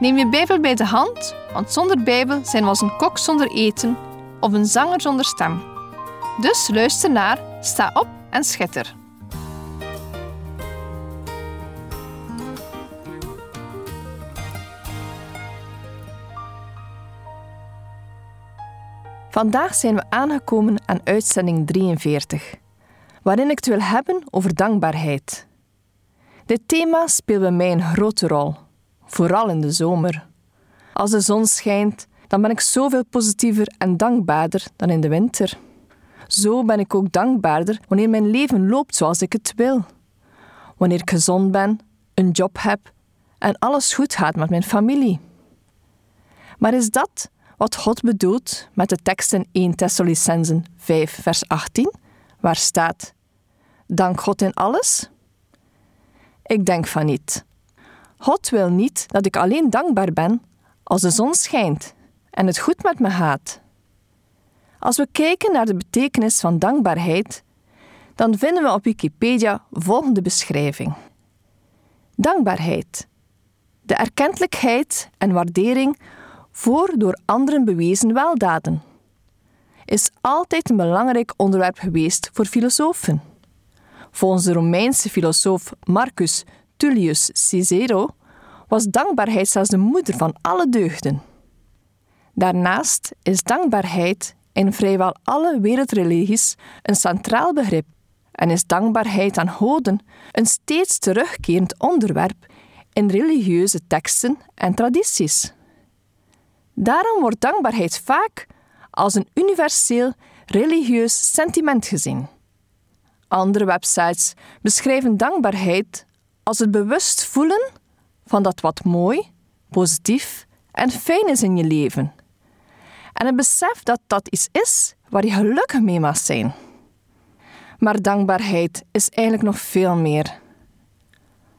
Neem je Bijbel bij de hand, want zonder Bijbel zijn we als een kok zonder eten of een zanger zonder stem. Dus luister naar, sta op en schitter. Vandaag zijn we aangekomen aan uitzending 43, waarin ik het wil hebben over dankbaarheid. Dit thema speelt bij mij een grote rol vooral in de zomer. Als de zon schijnt, dan ben ik zoveel positiever en dankbaarder dan in de winter. Zo ben ik ook dankbaarder wanneer mijn leven loopt zoals ik het wil. Wanneer ik gezond ben, een job heb en alles goed gaat met mijn familie. Maar is dat wat God bedoelt met de tekst in 1 Thessalonicenzen 5 vers 18, waar staat: Dank God in alles? Ik denk van niet. God wil niet dat ik alleen dankbaar ben als de zon schijnt en het goed met me gaat. Als we kijken naar de betekenis van dankbaarheid, dan vinden we op Wikipedia volgende beschrijving: Dankbaarheid. De erkentelijkheid en waardering voor door anderen bewezen weldaden is altijd een belangrijk onderwerp geweest voor filosofen. Volgens de Romeinse filosoof Marcus Tullius Cicero was dankbaarheid zelfs de moeder van alle deugden. Daarnaast is dankbaarheid in vrijwel alle wereldreligies een centraal begrip en is dankbaarheid aan goden een steeds terugkerend onderwerp in religieuze teksten en tradities. Daarom wordt dankbaarheid vaak als een universeel religieus sentiment gezien. Andere websites beschrijven dankbaarheid als het bewust voelen van dat wat mooi, positief en fijn is in je leven. En het besef dat dat iets is waar je gelukkig mee mag zijn. Maar dankbaarheid is eigenlijk nog veel meer.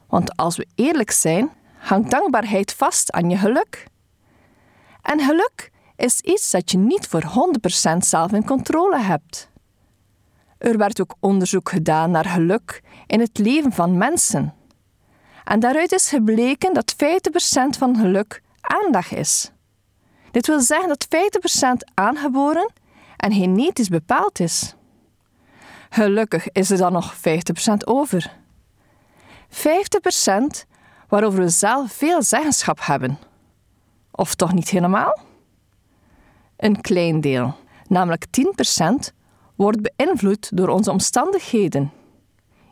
Want als we eerlijk zijn, hangt dankbaarheid vast aan je geluk. En geluk is iets dat je niet voor 100% zelf in controle hebt. Er werd ook onderzoek gedaan naar geluk in het leven van mensen. En daaruit is gebleken dat 50% van geluk aandacht is. Dit wil zeggen dat 50% aangeboren en genetisch bepaald is. Gelukkig is er dan nog 50% over. 50% waarover we zelf veel zeggenschap hebben. Of toch niet helemaal? Een klein deel, namelijk 10%, wordt beïnvloed door onze omstandigheden.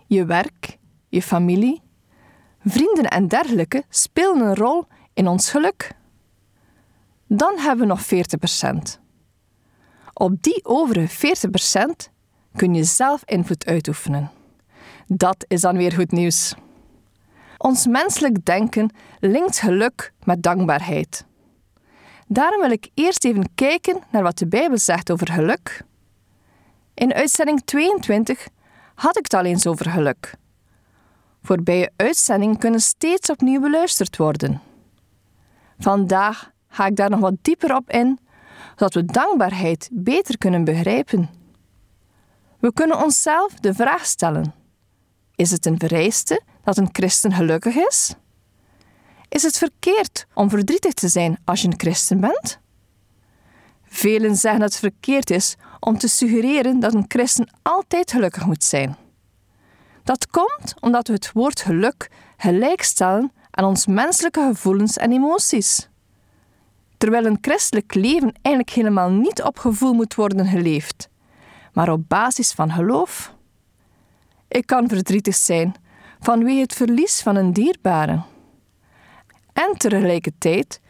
Je werk, je familie, vrienden en dergelijke spelen een rol in ons geluk. Dan hebben we nog 40%. Op die overige 40% kun je zelf invloed uitoefenen. Dat is dan weer goed nieuws. Ons menselijk denken linkt geluk met dankbaarheid. Daarom wil ik eerst even kijken naar wat de Bijbel zegt over geluk. In uitzending 22 had ik het al eens over geluk. Voorbije uitzendingen kunnen steeds opnieuw beluisterd worden. Vandaag ga ik daar nog wat dieper op in, zodat we dankbaarheid beter kunnen begrijpen. We kunnen onszelf de vraag stellen: is het een vereiste dat een christen gelukkig is? Is het verkeerd om verdrietig te zijn als je een christen bent? Velen zeggen dat het verkeerd is om te suggereren dat een christen altijd gelukkig moet zijn. Dat komt omdat we het woord geluk gelijkstellen aan ons menselijke gevoelens en emoties. Terwijl een christelijk leven eigenlijk helemaal niet op gevoel moet worden geleefd, maar op basis van geloof. Ik kan verdrietig zijn vanwege het verlies van een dierbare. En tegelijkertijd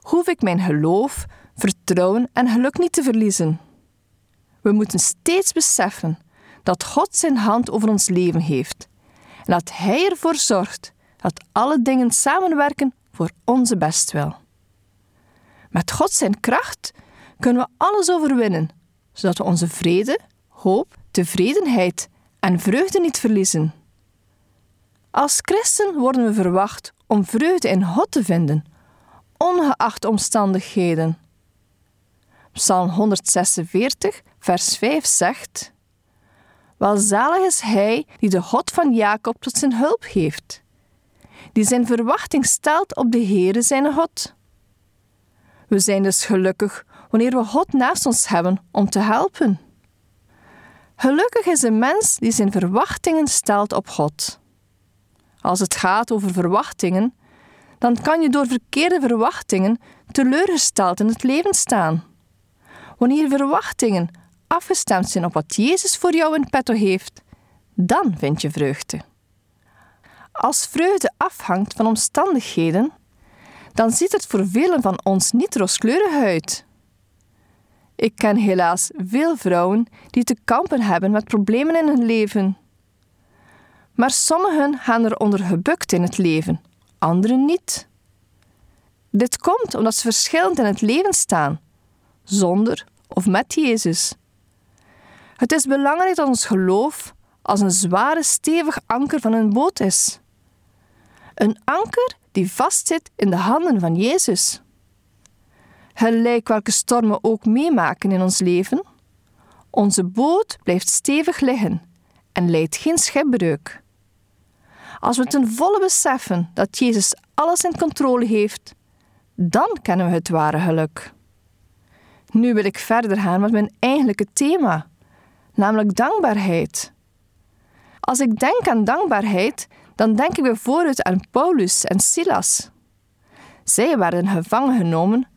hoef ik mijn geloof, vertrouwen en geluk niet te verliezen. We moeten steeds beseffen dat God zijn hand over ons leven heeft en dat Hij ervoor zorgt dat alle dingen samenwerken voor onze bestwil. Met God zijn kracht kunnen we alles overwinnen, zodat we onze vrede, hoop, tevredenheid en vreugde niet verliezen. Als christen worden we verwacht om vreugde in God te vinden, ongeacht omstandigheden. Psalm 146, vers 5 zegt: Welzalig is hij die de God van Jacob tot zijn hulp geeft, die zijn verwachting stelt op de Heere zijn God. We zijn dus gelukkig wanneer we God naast ons hebben om te helpen. Gelukkig is een mens die zijn verwachtingen stelt op God. Als het gaat over verwachtingen, dan kan je door verkeerde verwachtingen teleurgesteld in het leven staan. Wanneer verwachtingen afgestemd zijn op wat Jezus voor jou in petto heeft, dan vind je vreugde. Als vreugde afhangt van omstandigheden, dan ziet het voor velen van ons niet rooskleurig uit. Ik ken helaas veel vrouwen die te kampen hebben met problemen in hun leven. Maar sommigen gaan er onder gebukt in het leven, anderen niet. Dit komt omdat ze verschillend in het leven staan, zonder of met Jezus. Het is belangrijk dat ons geloof als een zware, stevig anker van een boot is. Een anker die vastzit in de handen van Jezus. Gelijk welke stormen ook meemaken in ons leven, onze boot blijft stevig liggen en leidt geen schipbreuk. Als we ten volle beseffen dat Jezus alles in controle heeft, dan kennen we het ware geluk. Nu wil ik verder gaan met mijn eigenlijke thema, namelijk dankbaarheid. Als ik denk aan dankbaarheid, dan denk ik bijvoorbeeld aan Paulus en Silas. Zij werden gevangen genomen,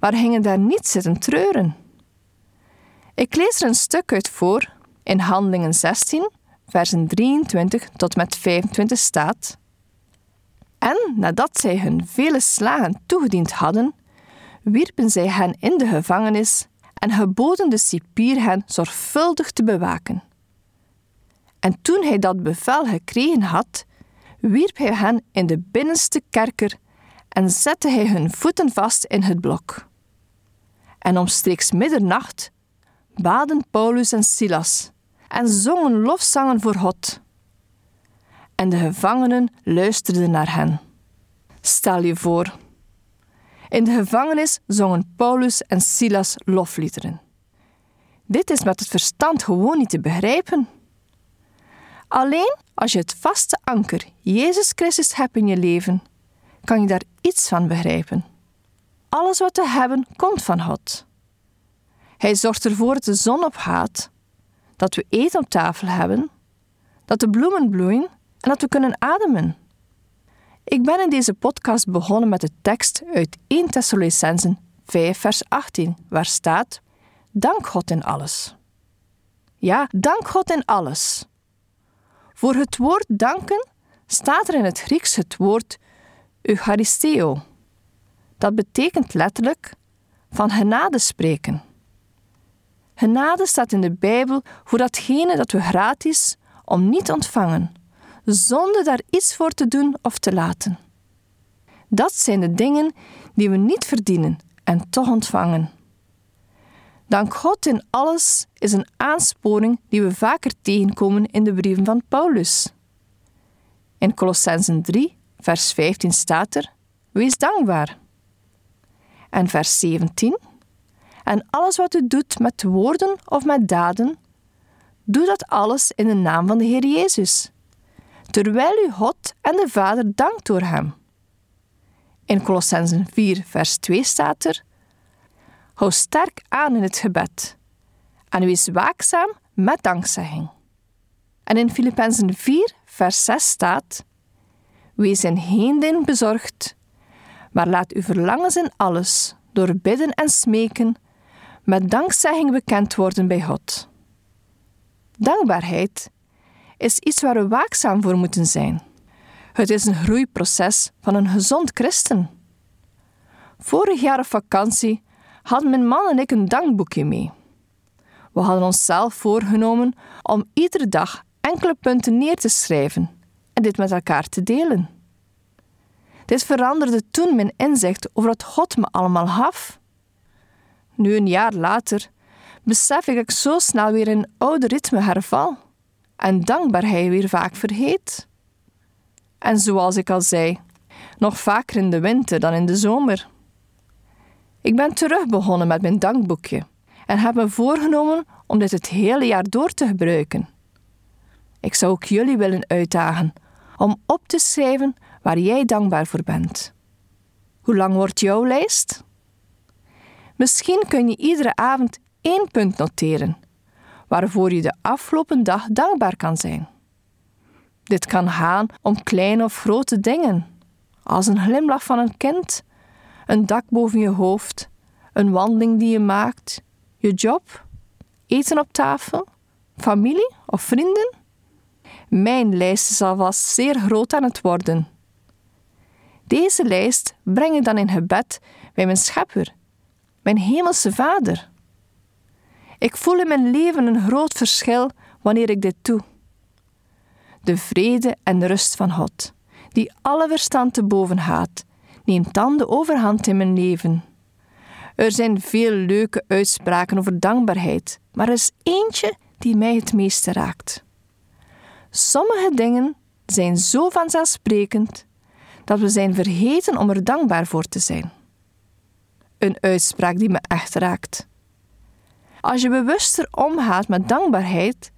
maar gingen daar niet zitten treuren. Ik lees er een stuk uit voor in Handelingen 16, versen 23 tot met 25 staat. En nadat zij hun vele slagen toegediend hadden, wierpen zij hen in de gevangenis en geboden de cipier hen zorgvuldig te bewaken. En toen hij dat bevel gekregen had, wierp hij hen in de binnenste kerker en zette hij hun voeten vast in het blok. En omstreeks middernacht baden Paulus en Silas en zongen lofzangen voor God. En de gevangenen luisterden naar hen. Stel je voor. In de gevangenis zongen Paulus en Silas lofliederen. Dit is met het verstand gewoon niet te begrijpen. Alleen als je het vaste anker Jezus Christus hebt in je leven, kan je daar iets van begrijpen. Alles wat we hebben komt van God. Hij zorgt ervoor dat de zon opgaat, dat we eten op tafel hebben, dat de bloemen bloeien en dat we kunnen ademen. Ik ben in deze podcast begonnen met de tekst uit 1 Thessalonicensen 5 vers 18, waar staat: Dank God in alles. Ja, dank God in alles. Voor het woord danken staat er in het Grieks het woord Eucharisteo. Dat betekent letterlijk van genade spreken. Genade staat in de Bijbel voor datgene dat we gratis om niet ontvangen, zonder daar iets voor te doen of te laten. Dat zijn de dingen die we niet verdienen en toch ontvangen. Dank God in alles is een aansporing die we vaker tegenkomen in de brieven van Paulus. In Colossensen 3, vers 15 staat er: Wees dankbaar. En vers 17: En alles wat u doet met woorden of met daden, doe dat alles in de naam van de Heer Jezus, terwijl u God en de Vader dankt door Hem. In Colossensen 4, vers 2 staat er: Hou sterk aan in het gebed en wees waakzaam met dankzegging. En in Filippenzen 4, vers 6 staat: Wees in geen ding bezorgd, maar laat uw verlangens in alles, door bidden en smeken, met dankzegging bekend worden bij God. Dankbaarheid is iets waar we waakzaam voor moeten zijn. Het is een groeiproces van een gezond christen. Vorig jaar op vakantie hadden mijn man en ik een dankboekje mee. We hadden onszelf voorgenomen om iedere dag enkele punten neer te schrijven en dit met elkaar te delen. Dit veranderde toen mijn inzicht over wat God me allemaal gaf. Nu, een jaar later, besef ik ik zo snel weer in oude ritme herval en dankbaarheid weer vaak vergeet. En zoals ik al zei, nog vaker in de winter dan in de zomer. Ik ben terug begonnen met mijn dankboekje en heb me voorgenomen om dit het hele jaar door te gebruiken. Ik zou ook jullie willen uitdagen om op te schrijven waar jij dankbaar voor bent. Hoe lang wordt jouw lijst? Misschien kun je iedere avond één punt noteren waarvoor je de afgelopen dag dankbaar kan zijn. Dit kan gaan om kleine of grote dingen, als een glimlach van een kind, een dak boven je hoofd, een wandeling die je maakt, je job, eten op tafel, familie of vrienden. Mijn lijst is alvast zeer groot aan het worden. Deze lijst breng ik dan in gebed bij mijn schepper, mijn hemelse vader. Ik voel in mijn leven een groot verschil wanneer ik dit doe. De vrede en de rust van God, die alle verstand te boven gaat, neemt dan de overhand in mijn leven. Er zijn veel leuke uitspraken over dankbaarheid, maar er is eentje die mij het meeste raakt. Sommige dingen zijn zo vanzelfsprekend dat we zijn vergeten om er dankbaar voor te zijn. Een uitspraak die me echt raakt. Als je bewuster omgaat met dankbaarheid,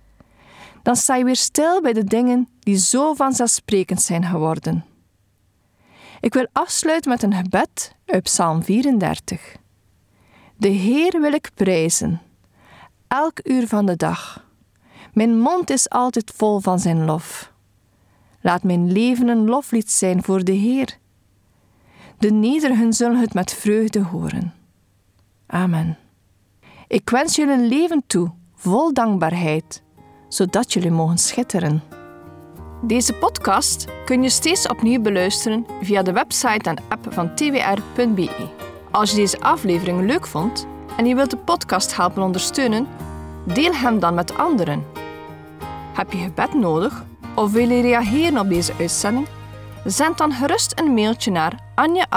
dan sta je weer stil bij de dingen die zo vanzelfsprekend zijn geworden. Ik wil afsluiten met een gebed uit Psalm 34. De Heer wil ik prijzen, elk uur van de dag. Mijn mond is altijd vol van zijn lof. Laat mijn leven een loflied zijn voor de Heer. De nederige zullen het met vreugde horen. Amen. Ik wens jullie een leven toe, vol dankbaarheid, zodat jullie mogen schitteren. Deze podcast kun je steeds opnieuw beluisteren via de website en app van twr.be. Als je deze aflevering leuk vond en je wilt de podcast helpen ondersteunen, deel hem dan met anderen. Heb je gebed nodig of wil je reageren op deze uitzending? Zend dan gerust een mailtje naar anja.twr.be.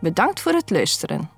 Bedankt voor het luisteren.